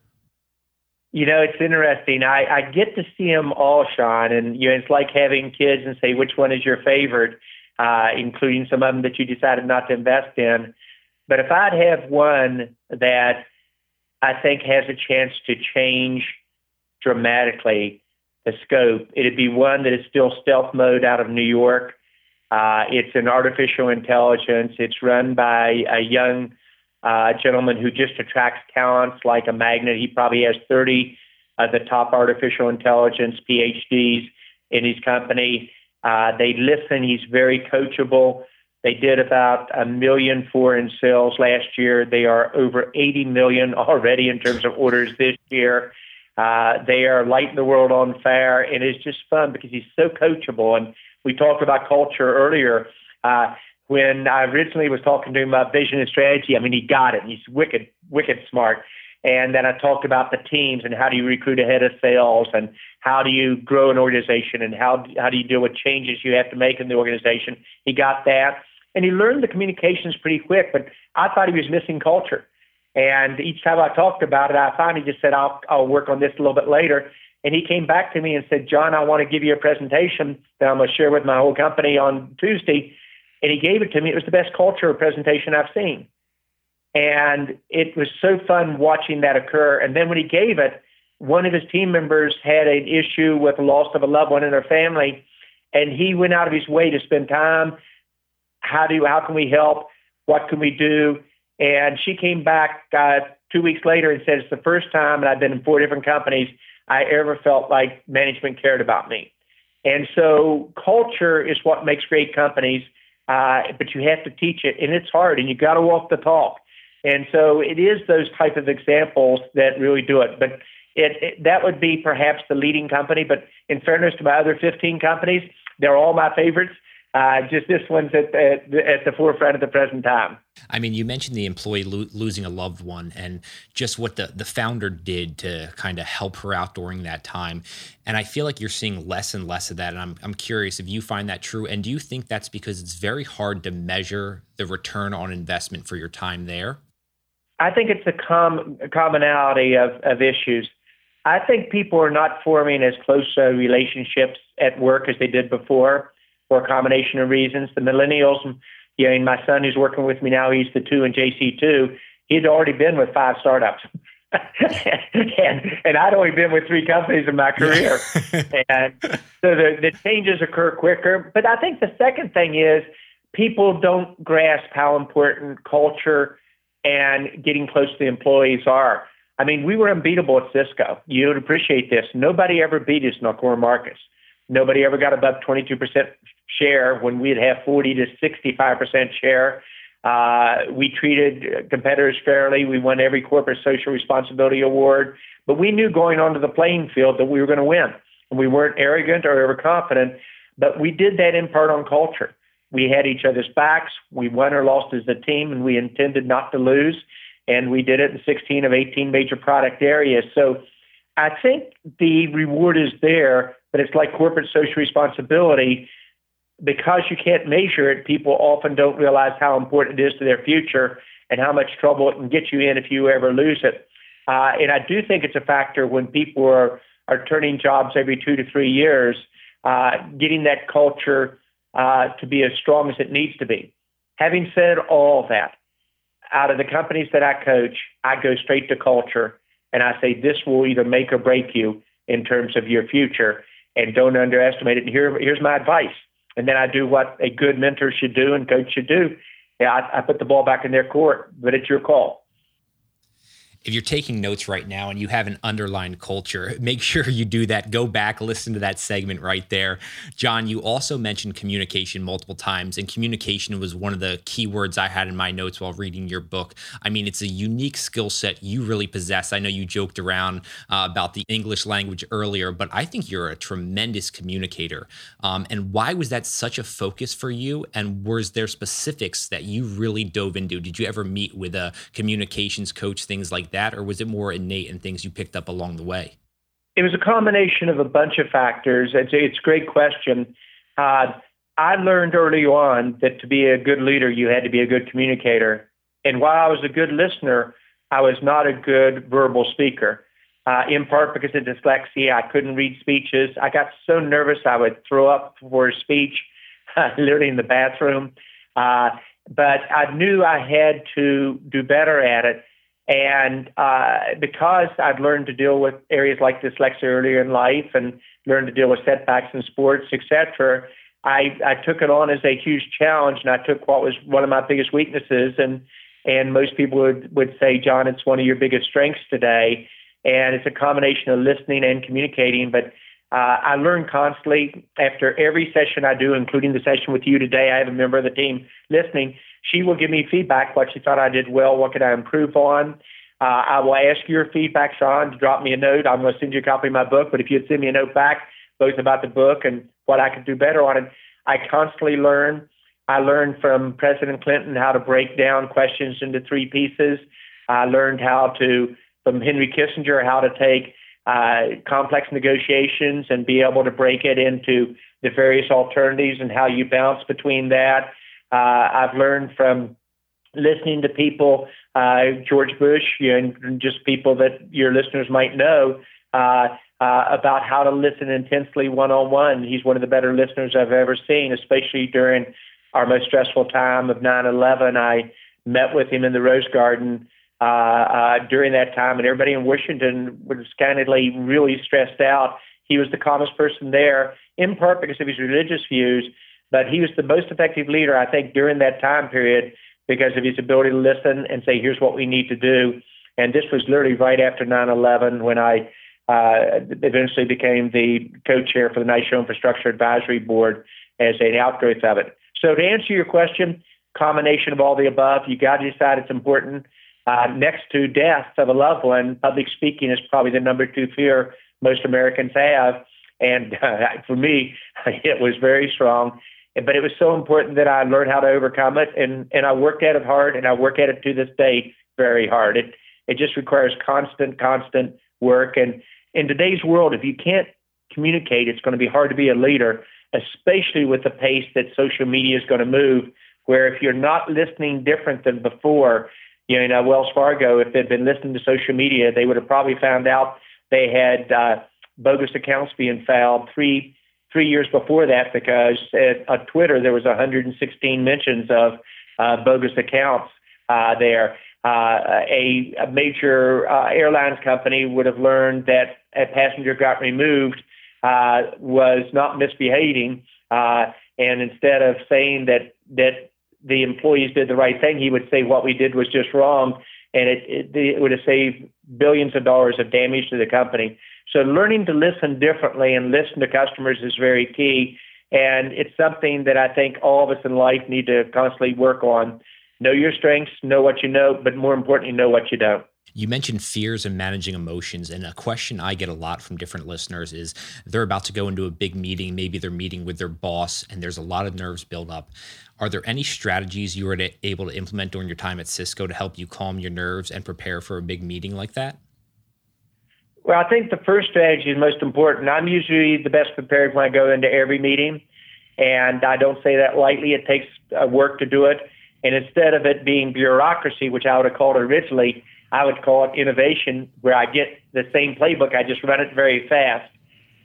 You know, it's interesting. I, I get to see them all, Sean, and you know, it's like having kids and say which one is your favorite, uh, including some of them that you decided not to invest in. But if I'd have one that I think has a chance to change dramatically the scope, it'd be one that is still stealth mode out of New York. Uh, it's an artificial intelligence. It's run by a young uh, gentleman who just attracts talents like a magnet. He probably has 30 of the top artificial intelligence PhDs in his company. Uh, they listen. He's very coachable. They did about a million foreign sales last year. They are over 80 million already in terms of orders this year. Uh, they are lighting the world on fire, and it's just fun because he's so coachable. And we talked about culture earlier. Uh, when I originally was talking to him about vision and strategy, I mean, he got it. He's wicked, wicked smart. And then I talked about the teams and how do you recruit ahead of sales and how do you grow an organization and how, how do you deal with changes you have to make in the organization. He got that. And he learned the communications pretty quick, but I thought he was missing culture. And each time I talked about it, I finally just said, I'll, I'll work on this a little bit later. And he came back to me and said, John, I want to give you a presentation that I'm going to share with my whole company on Tuesday and he gave it to me. It was the best culture presentation I've seen. And it was so fun watching that occur. And then when he gave it, one of his team members had an issue with the loss of a loved one in their family, and he went out of his way to spend time. How do how can we help? What can we do? And she came back uh, two weeks later and said it's the first time, and I've been in four different companies, I ever felt like management cared about me. And so culture is what makes great companies uh, but you have to teach it, and it's hard, and you got to walk the talk. And so it is those type of examples that really do it. But it, it, that would be perhaps the leading company. But in fairness to my other 15 companies, they're all my favorites. Uh, just this one's at, at, at, the forefront at the present time. I mean, you mentioned the employee lo- losing a loved one and just what the, the founder did to kind of help her out during that time. And I feel like you're seeing less and less of that. And I'm, I'm curious if you find that true. And do you think that's because it's very hard to measure the return on investment for your time there? I think it's a, com- commonality of, of issues. I think people are not forming as close uh, relationships at work as they did before for a combination of reasons. The millennials, you know, and my son who's working with me now, he's the two in JC2. He'd already been with five startups. and and I'd only been with three companies in my career, and so the the changes occur quicker. But I think the second thing is people don't grasp how important culture and getting close to the employees are. I mean, we were unbeatable at Cisco. You would appreciate this. Nobody ever beat us in our core markets. Nobody ever got above 22% share when we'd have 40 to 65% share. Uh, we treated competitors fairly. We won every corporate social responsibility award, but we knew going onto the playing field that we were going to win. And we weren't arrogant or overconfident, but we did that in part on culture. We had each other's backs. We won or lost as a team, and we intended not to lose. And we did it in 16 of 18 major product areas. So I think the reward is there, but it's like corporate social responsibility because you can't measure it, people often don't realize how important it is to their future and how much trouble it can get you in if you ever lose it. Uh, and I do think it's a factor when people are, are turning jobs every two to three years, uh, getting that culture uh, to be as strong as it needs to be. Having said all that, out of the companies that I coach, I go straight to culture and I say this will either make or break you in terms of your future, and don't underestimate it. And here, here's my advice and then I do what a good mentor should do and coach should do. Yeah, I, I put the ball back in their court, but it's your call if you're taking notes right now and you have an underlined culture, make sure you do that. Go back, listen to that segment right there. John, you also mentioned communication multiple times, and communication was one of the key words I had in my notes while reading your book. I mean, it's a unique skill set you really possess. I know you joked around uh, about the English language earlier, but I think you're a tremendous communicator. Um, and why was that such a focus for you? And was there specifics that you really dove into? Did you ever meet with a communications coach, things like that, or was it more innate and things you picked up along the way? It was a combination of a bunch of factors. It's, it's a great question. Uh, I learned early on that to be a good leader, you had to be a good communicator. And while I was a good listener, I was not a good verbal speaker. Uh, in part because of dyslexia, I couldn't read speeches. I got so nervous I would throw up for a speech, literally in the bathroom. Uh, but I knew I had to do better at it. And uh, because I'd learned to deal with areas like dyslexia earlier in life and learned to deal with setbacks in sports, etc., I, I took it on as a huge challenge, and I took what was one of my biggest weaknesses, and and most people would would say, John, it's one of your biggest strengths today, and it's a combination of listening and communicating. But uh, I learn constantly after every session I do, including the session with you today. I have a member of the team listening she will give me feedback, what she thought I did well, what could I improve on. Uh, I will ask your feedback, Sean, to drop me a note. I'm going to send you a copy of my book, but if you'd send me a note back, both about the book and what I could do better on it, I constantly learn. I learned from President Clinton how to break down questions into three pieces. I learned how to, from Henry Kissinger, how to take uh, complex negotiations and be able to break it into the various alternatives and how you bounce between that. Uh, I've learned from listening to people, uh, George Bush, you know, and just people that your listeners might know, uh, uh, about how to listen intensely one on one. He's one of the better listeners I've ever seen, especially during our most stressful time of 9 11. I met with him in the Rose Garden uh, uh, during that time, and everybody in Washington was candidly really stressed out. He was the calmest person there, in part because of his religious views, but he was the most effective leader, I think, during that time period because of his ability to listen and say, here's what we need to do. And this was literally right after 9 11 when I uh, eventually became the co chair for the National Infrastructure Advisory Board as an outgrowth of it. So, to answer your question, combination of all the above, you got to decide it's important. Uh, next to death of a loved one, public speaking is probably the number two fear most Americans have. And uh, for me, it was very strong but it was so important that I learned how to overcome it, and and I worked at it hard, and I work at it to this day very hard. It it just requires constant, constant work. And in today's world, if you can't communicate, it's going to be hard to be a leader, especially with the pace that social media is going to move. Where if you're not listening different than before, you know, Wells Fargo, if they'd been listening to social media, they would have probably found out they had uh, bogus accounts being filed three three years before that because at, on Twitter there was 116 mentions of uh, bogus accounts uh, there. uh, a, a, major uh, airlines company would have learned that a passenger got removed uh, was not misbehaving, uh, and instead of saying that that the employees did the right thing, he would say what we did was just wrong, and it, it, it would have saved billions of dollars of damage to the company. So learning to listen differently and listen to customers is very key. And it's something that I think all of us in life need to constantly work on. Know your strengths, know what you know, but more importantly, know what you don't. You mentioned fears and managing emotions. And a question I get a lot from different listeners is they're about to go into a big meeting. Maybe they're meeting with their boss and there's a lot of nerves build up. Are there any strategies you were able to implement during your time at Cisco to help you calm your nerves and prepare for a big meeting like that? Well, I think the first strategy is most important. I'm usually the best prepared when I go into every meeting, and I don't say that lightly. It takes uh, work to do it. And instead of it being bureaucracy, which I would have called it originally, I would call it innovation, where I get the same playbook, I just run it very fast.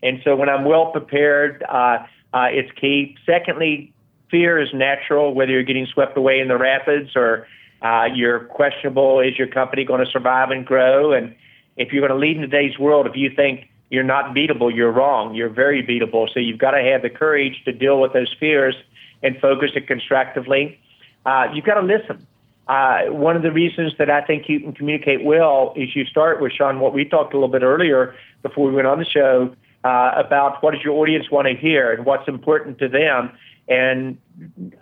And so when I'm well prepared, uh, uh, it's key. Secondly, fear is natural, whether you're getting swept away in the rapids or uh, you're questionable, is your company going to survive and grow? And if you're going to lead in today's world, if you think you're not beatable, you're wrong. You're very beatable. So you've got to have the courage to deal with those fears and focus it constructively. Uh, you've got to listen. Uh, one of the reasons that I think you can communicate well is you start with Sean, what we talked a little bit earlier before we went on the show uh, about what does your audience want to hear and what's important to them, and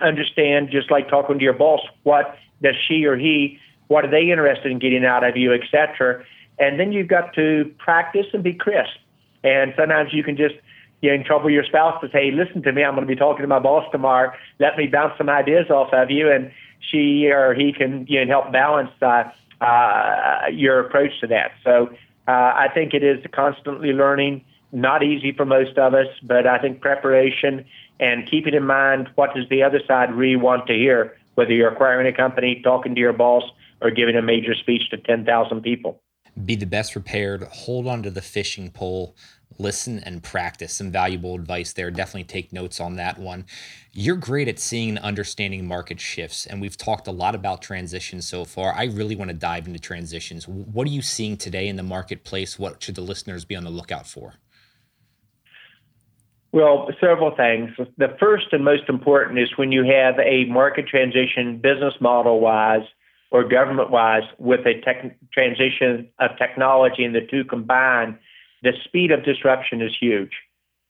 understand just like talking to your boss, what does she or he, what are they interested in getting out of you, etc. And then you've got to practice and be crisp. And sometimes you can just get in trouble your spouse to say, listen to me, I'm going to be talking to my boss tomorrow. Let me bounce some ideas off of you. And she or he can you know, help balance uh, uh, your approach to that. So uh, I think it is constantly learning. Not easy for most of us, but I think preparation and keeping in mind what does the other side really want to hear, whether you're acquiring a company, talking to your boss, or giving a major speech to 10,000 people be the best prepared, hold on to the fishing pole, listen and practice. Some valuable advice there. Definitely take notes on that one. You're great at seeing and understanding market shifts, and we've talked a lot about transitions so far. I really want to dive into transitions. What are you seeing today in the marketplace? What should the listeners be on the lookout for? Well, several things. The first and most important is when you have a market transition business model wise or government wise with a tech- transition of technology and the two combined, the speed of disruption is huge.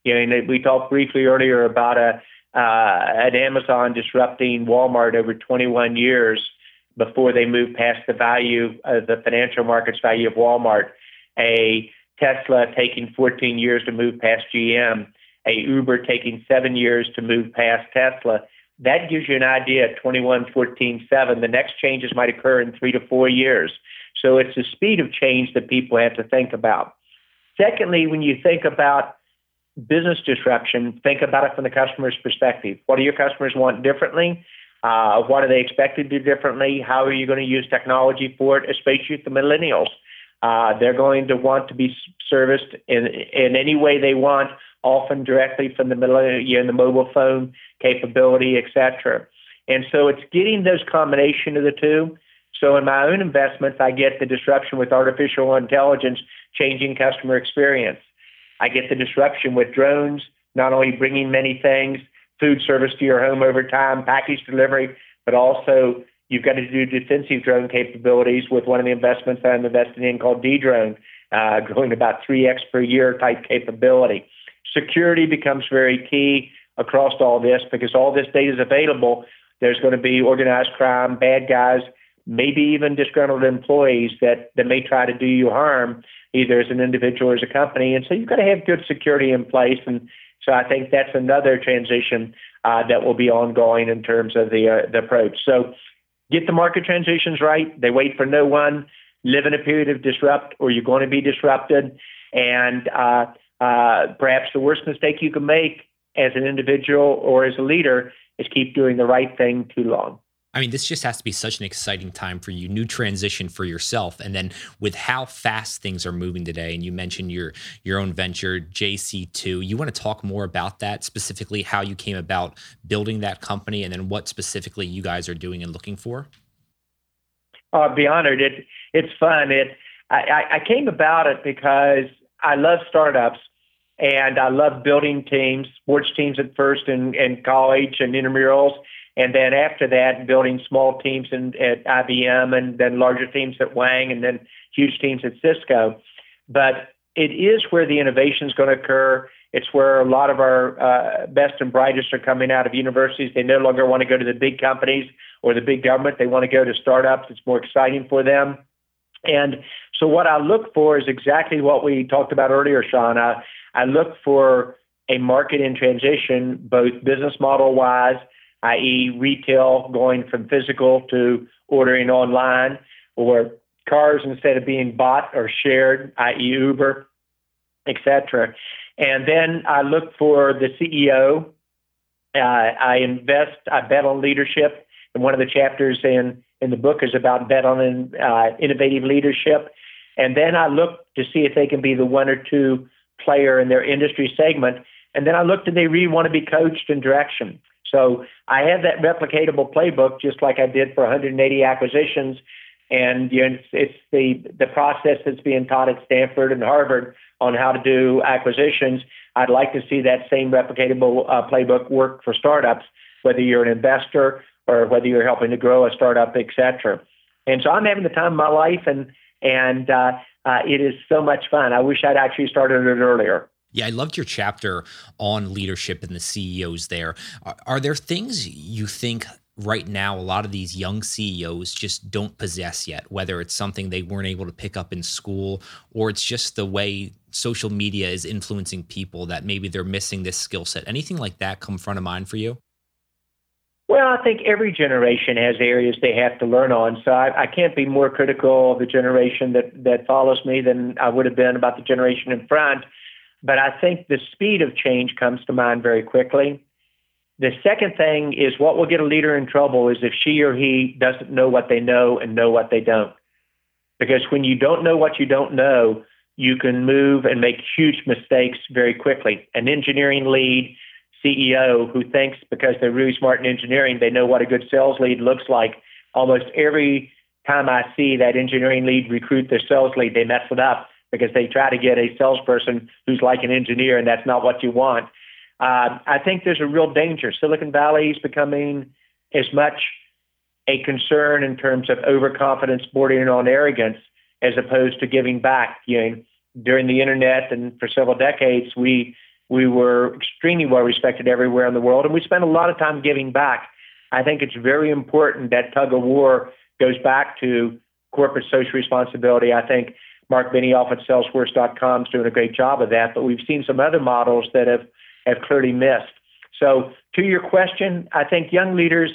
You know, we talked briefly earlier about a uh, an Amazon disrupting Walmart over 21 years before they moved past the value the financial markets value of Walmart. A Tesla taking 14 years to move past GM. A Uber taking seven years to move past Tesla that gives you an idea at 21, 14, 7. The next changes might occur in three to four years. So it's the speed of change that people have to think about. Secondly, when you think about business disruption, think about it from the customer's perspective. What do your customers want differently? Uh, what are they expected to do differently? How are you going to use technology for it, especially the millennials? Uh, they're going to want to be serviced in, in any way they want often directly from the you know, the mobile phone capability, et cetera. And so it's getting those combination of the two. So in my own investments, I get the disruption with artificial intelligence changing customer experience. I get the disruption with drones, not only bringing many things, food service to your home over time, package delivery, but also you've got to do defensive drone capabilities with one of the investments that I'm investing in called Dedrone, uh, growing about 3x per year type capability. Security becomes very key across all this because all this data is available. There's going to be organized crime, bad guys, maybe even disgruntled employees that, that may try to do you harm, either as an individual or as a company. And so you've got to have good security in place. And so I think that's another transition uh, that will be ongoing in terms of the, uh, the approach. So get the market transitions right. They wait for no one. Live in a period of disrupt, or you're going to be disrupted. And uh, uh, perhaps the worst mistake you can make as an individual or as a leader is keep doing the right thing too long. I mean, this just has to be such an exciting time for you, new transition for yourself. And then with how fast things are moving today, and you mentioned your your own venture, JC2. You want to talk more about that, specifically how you came about building that company and then what specifically you guys are doing and looking for? I'll be honored. It it's fun. It I, I came about it because I love startups and I love building teams, sports teams at first in, in college and intramurals. And then after that, building small teams in, at IBM and then larger teams at Wang and then huge teams at Cisco. But it is where the innovation is going to occur. It's where a lot of our uh, best and brightest are coming out of universities. They no longer want to go to the big companies or the big government. They want to go to startups. It's more exciting for them. And so what I look for is exactly what we talked about earlier, Sean. I, I look for a market in transition, both business model wise, i.e., retail going from physical to ordering online, or cars instead of being bought or shared, i.e., Uber, etc. And then I look for the CEO. Uh, I invest, I bet on leadership. And one of the chapters in, in the book is about bet on uh, innovative leadership. And then I look to see if they can be the one or two player in their industry segment. And then I look, do they really want to be coached in direction? So I have that replicatable playbook, just like I did for 180 acquisitions. And you know, it's, it's the the process that's being taught at Stanford and Harvard on how to do acquisitions. I'd like to see that same replicatable uh, playbook work for startups, whether you're an investor or whether you're helping to grow a startup, et cetera. And so I'm having the time of my life, and and uh, uh, it is so much fun. I wish I'd actually started it earlier. Yeah, I loved your chapter on leadership and the CEOs there. Are, are, there things you think right now a lot of these young CEOs just don't possess yet, whether it's something they weren't able to pick up in school or it's just the way social media is influencing people that maybe they're missing this skill set? Anything like that come front of mind for you? Well, I think every generation has areas they have to learn on. So I, I can't be more critical of the generation that, that follows me than I would have been about the generation in front. But I think the speed of change comes to mind very quickly. The second thing is what will get a leader in trouble is if she or he doesn't know what they know and know what they don't. Because when you don't know what you don't know, you can move and make huge mistakes very quickly. An engineering lead CEO who thinks because they're really smart in engineering, they know what a good sales lead looks like. Almost every time I see that engineering lead recruit their sales lead, they mess it up because they try to get a salesperson who's like an engineer, and that's not what you want. Uh, I think there's a real danger. Silicon Valley is becoming as much a concern in terms of overconfidence bordering on arrogance as opposed to giving back. You know, during the internet and for several decades, we we were extremely well respected everywhere in the world, and we spent a lot of time giving back. I think it's very important that tug of war goes back to corporate social responsibility. I think Mark Benioff at Salesforce.com is doing a great job of that, but we've seen some other models that have, have clearly missed. So, to your question, I think young leaders,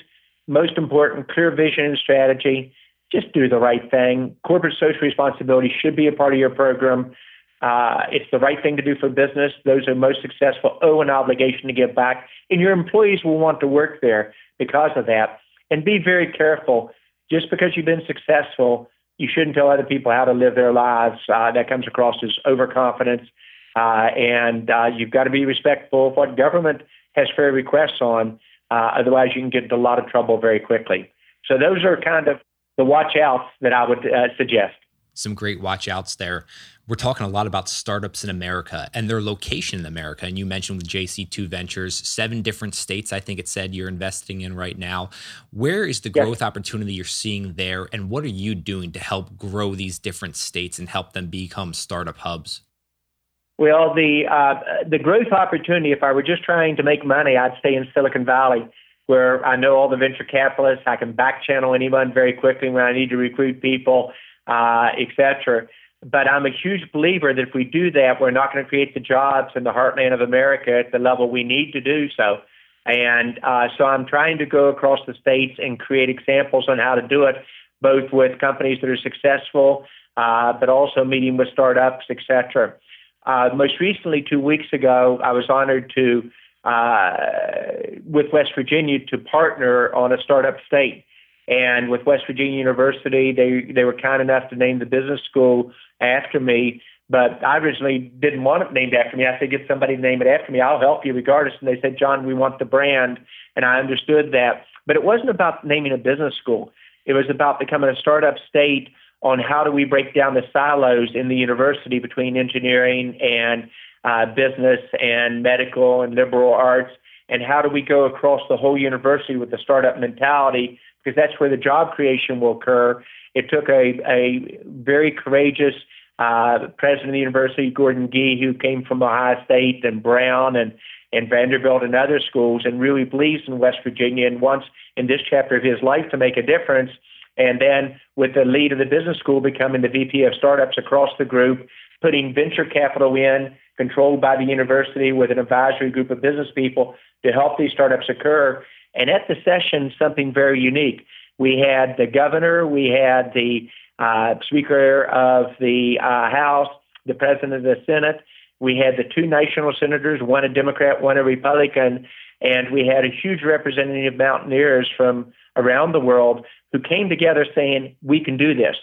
most important, clear vision and strategy. Just do the right thing. Corporate social responsibility should be a part of your program. Uh, it's the right thing to do for business. Those who are most successful owe an obligation to give back, and your employees will want to work there because of that. And be very careful. Just because you've been successful, you shouldn't tell other people how to live their lives. Uh, that comes across as overconfidence. Uh, and uh, you've got to be respectful of what government has fair requests on. Uh, otherwise, you can get into a lot of trouble very quickly. So those are kind of the watch outs that I would uh, suggest some great watch outs there. We're talking a lot about startups in America and their location in America. And you mentioned with JC2 Ventures, seven different states, I think it said you're investing in right now. Where is the growth opportunity you're seeing there? And what are you doing to help grow these different states and help them become startup hubs? Well, the uh, the growth opportunity. If I were just trying to make money, I'd stay in Silicon Valley, where I know all the venture capitalists. I can back channel anyone very quickly when I need to recruit people uh, etc. But I'm a huge believer that if we do that, we're not going to create the jobs in the heartland of America at the level we need to do so. And uh, so I'm trying to go across the states and create examples on how to do it, both with companies that are successful, uh, but also meeting with startups, etc. Uh, most recently, two weeks ago, I was honored to, uh, with West Virginia, to partner on a startup state. And with West Virginia University, they they were kind enough to name the business school after me. But I originally didn't want it named after me. I said, get somebody to name it after me. I'll help you regardless. And they said, John, we want the brand. And I understood that. But it wasn't about naming a business school. It was about becoming a startup state on how do we break down the silos in the university between engineering and uh, business and medical and liberal arts, and how do we go across the whole university with the startup mentality because that's where the job creation will occur. It took a, a very courageous uh, president of the university, Gordon Gee, who came from Ohio State and Brown and, and Vanderbilt and other schools, and really believes in West Virginia and wants in this chapter of his life to make a difference. And then with the lead of the business school becoming the VP of startups across the group, putting venture capital in, controlled by the university with an advisory group of business people to help these startups occur. And at the session, something very unique. We had the governor, we had the uh, Speaker of the uh, House, the President of the Senate. We had the two national senators, one a Democrat, one a Republican, and we had a huge representative of mountaineers from around the world who came together saying, "We can do this,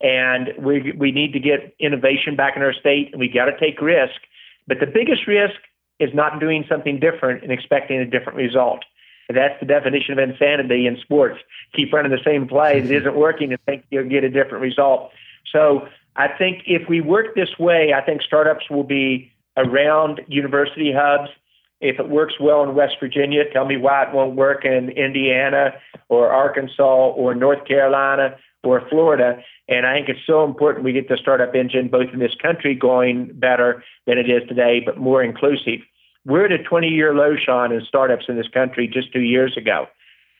and we we need to get innovation back in our state, and we got to take risk." But the biggest risk is not doing something different and expecting a different result. That's the definition of insanity in sports. Keep running the same play that mm-hmm. isn't working and think you'll get a different result. So I think if we work this way, I think startups will be around university hubs. If it works well in West Virginia, tell me why it won't work in Indiana or Arkansas or North Carolina or Florida. And I think it's so important we get the startup engine both in this country going better than it is today, but more inclusive. We're at a 20 year low, Sean, in startups in this country just two years ago.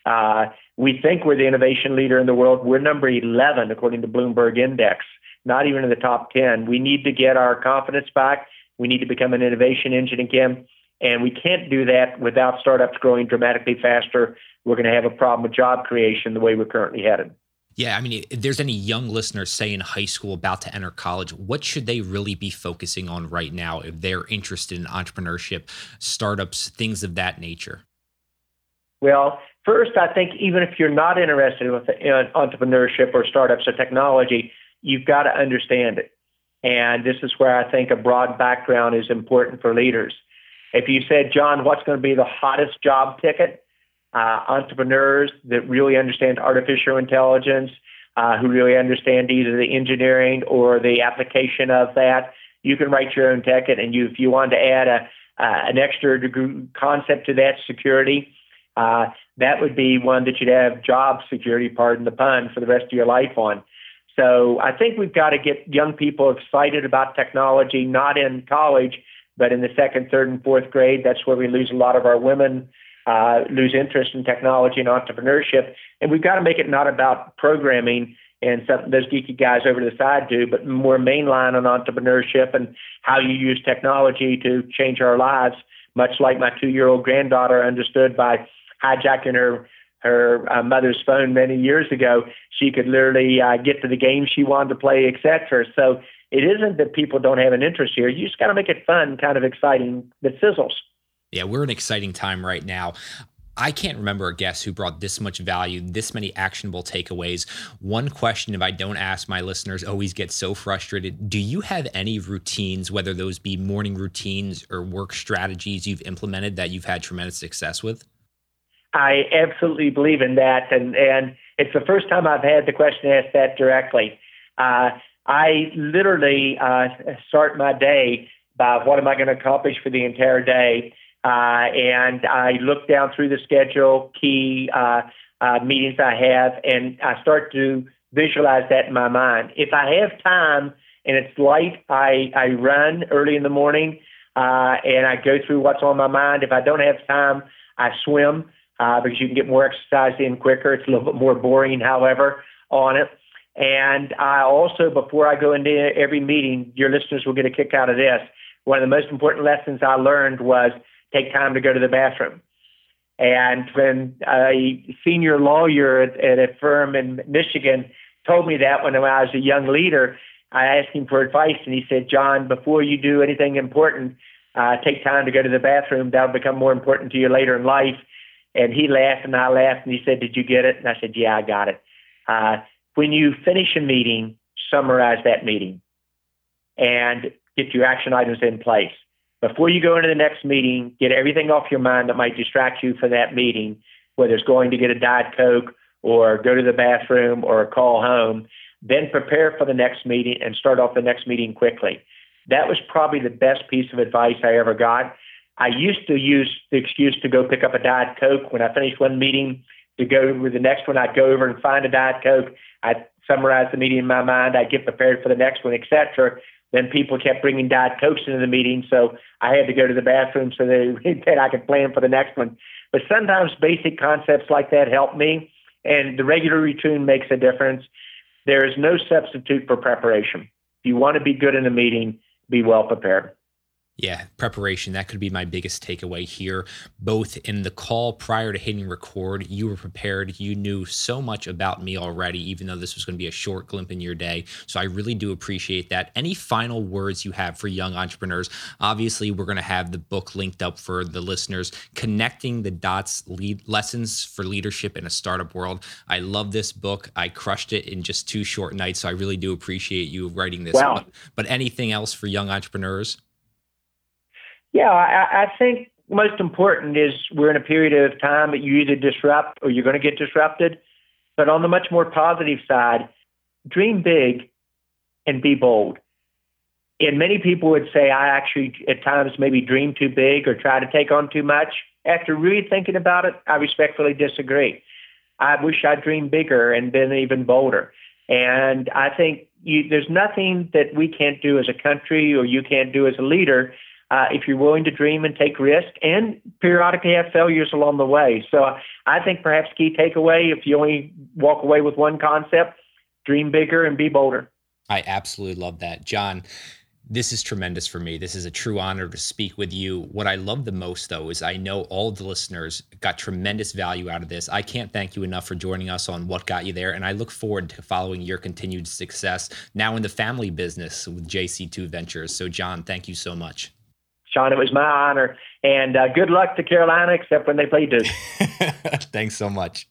Uh, we think we're the innovation leader in the world. We're number 11 according to Bloomberg Index, not even in the top 10. We need to get our confidence back. We need to become an innovation engine again. And we can't do that without startups growing dramatically faster. We're going to have a problem with job creation the way we're currently headed. Yeah, I mean, if there's any young listeners, say in high school, about to enter college, what should they really be focusing on right now if they're interested in entrepreneurship, startups, things of that nature? Well, first, I think even if you're not interested uh, in entrepreneurship or startups or technology, you've got to understand it. And this is where I think a broad background is important for leaders. If you said, John, what's going to be the hottest job ticket? Uh, entrepreneurs that really understand artificial intelligence, uh, who really understand either the engineering or the application of that. You can write your own ticket, and you, if you want to add a uh, an extra degree concept to that security, uh, that would be one that you'd have job security, pardon the pun, for the rest of your life on. So I think we've got to get young people excited about technology, not in college, but in the second, third, and fourth grade. That's where we lose a lot of our women uh, lose interest in technology and entrepreneurship. And we've got to make it not about programming and something those geeky guys over to the side do, but more mainline on entrepreneurship and how you use technology to change our lives, much like my two year old granddaughter understood by hijacking her her uh, mother's phone many years ago. She could literally uh, get to the game she wanted to play, etc. So it isn't that people don't have an interest here. You just got to make it fun, kind of exciting that sizzles. Yeah, we're in an exciting time right now. I can't remember a guest who brought this much value, this many actionable takeaways. One question, if I don't ask my listeners, always get so frustrated. Do you have any routines, whether those be morning routines or work strategies you've implemented that you've had tremendous success with? I absolutely believe in that. And, and it's the first time I've had the question asked that directly. Uh, I literally uh, start my day by what am I going to accomplish for the entire day uh, and I look down through the schedule, key uh, uh, meetings I have, and I start to visualize that in my mind. If I have time and it's light, I, I run early in the morning uh, and I go through what's on my mind. If I don't have time, I swim uh, because you can get more exercise in quicker. It's a little bit more boring, however, on it. And I also, before I go into every meeting, your listeners will get a kick out of this. One of the most important lessons I learned was take time to go to the bathroom. And when a senior lawyer at, at a firm in Michigan told me that when I was a young leader, I asked him for advice, and he said, John, before you do anything important, uh, take time to go to the bathroom. That'll become more important to you later in life. And he laughed, and I laughed, and he said, Did you get it? And I said, Yeah, I got it. Uh, when you finish a meeting, summarize that meeting and get your action items in place before you go into the next meeting, get everything off your mind that might distract you for that meeting, whether it's going to get a Diet Coke or go to the bathroom or call home, then prepare for the next meeting and start off the next meeting quickly. That was probably the best piece of advice I ever got. I used to use the excuse to go pick up a Diet Coke when I finished one meeting to go over the next one. I'd go over and find a Diet Coke. I'd summarize the meeting in my mind. I'd get prepared for the next one, etc. Then people kept bringing Diet Cokes into the meeting, so I had to go to the bathroom so that, that I could plan for the next one. But sometimes basic concepts like that help me, and the regular routine makes a difference. There is no substitute for preparation. If you want to be good in a meeting, be well prepared. Yeah, preparation. That could be my biggest takeaway here. Both in the call prior to hitting record, you were prepared. You knew so much about me already, even though this was going to be a short glimpse in your day. So I really do appreciate that. Any final words you have for young entrepreneurs? Obviously, we're going to have the book linked up for the listeners, Connecting the Dots lead Lessons for Leadership in a Startup World. I love this book. I crushed it in just two short nights. So I really do appreciate you writing this. Wow. But, but anything else for young entrepreneurs? Yeah, I, I think most important is we're in a period of time that you either disrupt or you're going to get disrupted. But on the much more positive side, dream big and be bold. And many people would say I actually at times maybe dream too big or try to take on too much. After really thinking about it, I respectfully disagree. I wish I'd dreamed bigger and been even bolder. And I think you, there's nothing that we can't do as a country or you can't do as a leader uh, if you're willing to dream and take risk and periodically have failures along the way. So I think perhaps key takeaway, if you only walk away with one concept, dream bigger and be bolder. I absolutely love that. John, this is tremendous for me. This is a true honor to speak with you. What I love the most, though, is I know all the listeners got tremendous value out of this. I can't thank you enough for joining us on What Got You There. And I look forward to following your continued success now in the family business with JC2 Ventures. So, John, thank you so much. Sean, it was my honor. And uh, good luck to Carolina, except when they play Duke. Thanks so much.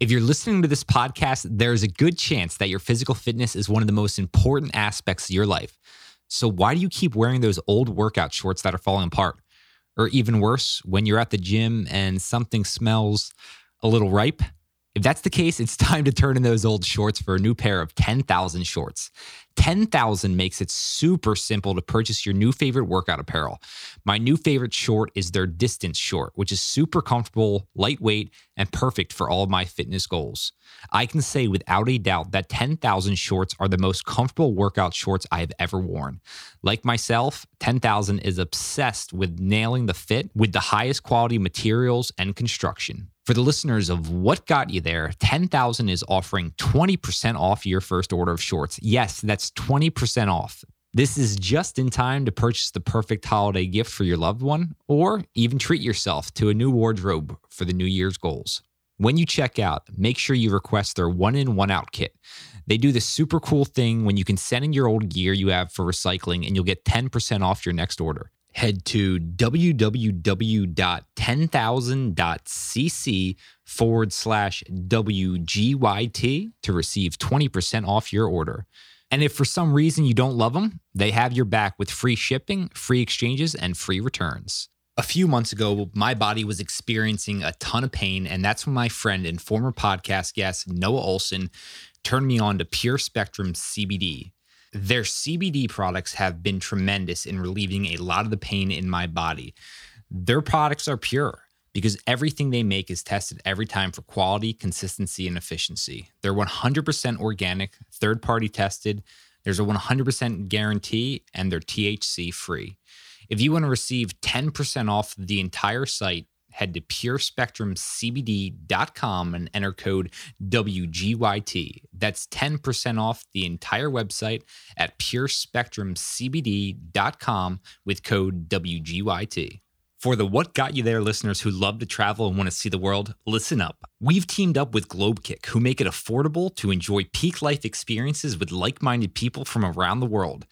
If you're listening to this podcast, there's a good chance that your physical fitness is one of the most important aspects of your life. So, why do you keep wearing those old workout shorts that are falling apart? Or even worse, when you're at the gym and something smells a little ripe? If that's the case, it's time to turn in those old shorts for a new pair of 10,000 shorts. 10,000 makes it super simple to purchase your new favorite workout apparel. My new favorite short is their distance short, which is super comfortable, lightweight, and perfect for all of my fitness goals. I can say without a doubt that 10,000 shorts are the most comfortable workout shorts I have ever worn. Like myself, 10,000 is obsessed with nailing the fit with the highest quality materials and construction. For the listeners of What Got You There, 10,000 is offering 20% off your first order of shorts. Yes, that's 20% off. This is just in time to purchase the perfect holiday gift for your loved one, or even treat yourself to a new wardrobe for the New Year's goals. When you check out, make sure you request their one in, one out kit. They do this super cool thing when you can send in your old gear you have for recycling and you'll get 10% off your next order. Head to www.10000.cc forward slash WGYT to receive 20% off your order. And if for some reason you don't love them, they have your back with free shipping, free exchanges, and free returns. A few months ago, my body was experiencing a ton of pain, and that's when my friend and former podcast guest, Noah Olson, turned me on to Pure Spectrum CBD. Their CBD products have been tremendous in relieving a lot of the pain in my body. Their products are pure because everything they make is tested every time for quality, consistency, and efficiency. They're 100% organic, third party tested. There's a 100% guarantee, and they're THC free. If you want to receive 10% off the entire site, head to purespectrumcbd.com and enter code WGYT. That's 10% off the entire website at purespectrumcbd.com with code WGYT. For the What Got You There listeners who love to travel and want to see the world, listen up. We've teamed up with Globekick, who make it affordable to enjoy peak life experiences with like minded people from around the world.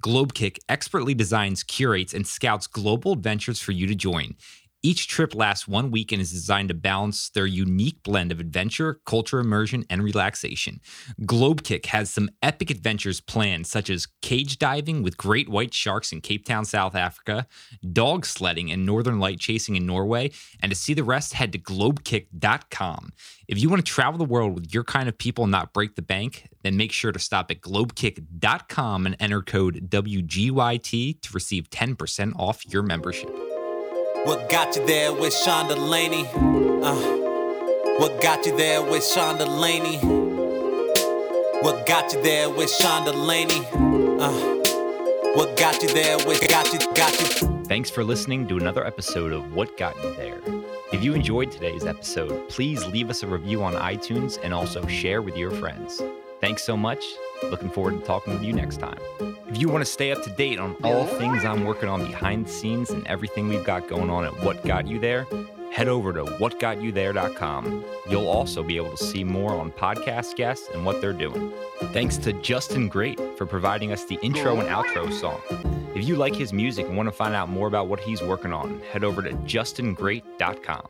Globekick expertly designs, curates, and scouts global adventures for you to join. Each trip lasts one week and is designed to balance their unique blend of adventure, culture immersion, and relaxation. Globekick has some epic adventures planned, such as cage diving with great white sharks in Cape Town, South Africa, dog sledding and northern light chasing in Norway. And to see the rest, head to globekick.com. If you want to travel the world with your kind of people and not break the bank, then make sure to stop at globekick.com and enter code WGYT to receive 10% off your membership. What got you there with Sean Delaney? Uh, what got you there with Sean Delaney? What got you there with Sean Delaney? Uh, what got you there with got you got you? Thanks for listening to another episode of What Got You There. If you enjoyed today's episode, please leave us a review on iTunes and also share with your friends. Thanks so much. Looking forward to talking with you next time. If you want to stay up to date on all things I'm working on behind the scenes and everything we've got going on at What Got You There, head over to whatgotyouthere.com. You'll also be able to see more on podcast guests and what they're doing. Thanks to Justin Great for providing us the intro and outro song. If you like his music and want to find out more about what he's working on, head over to justingreat.com.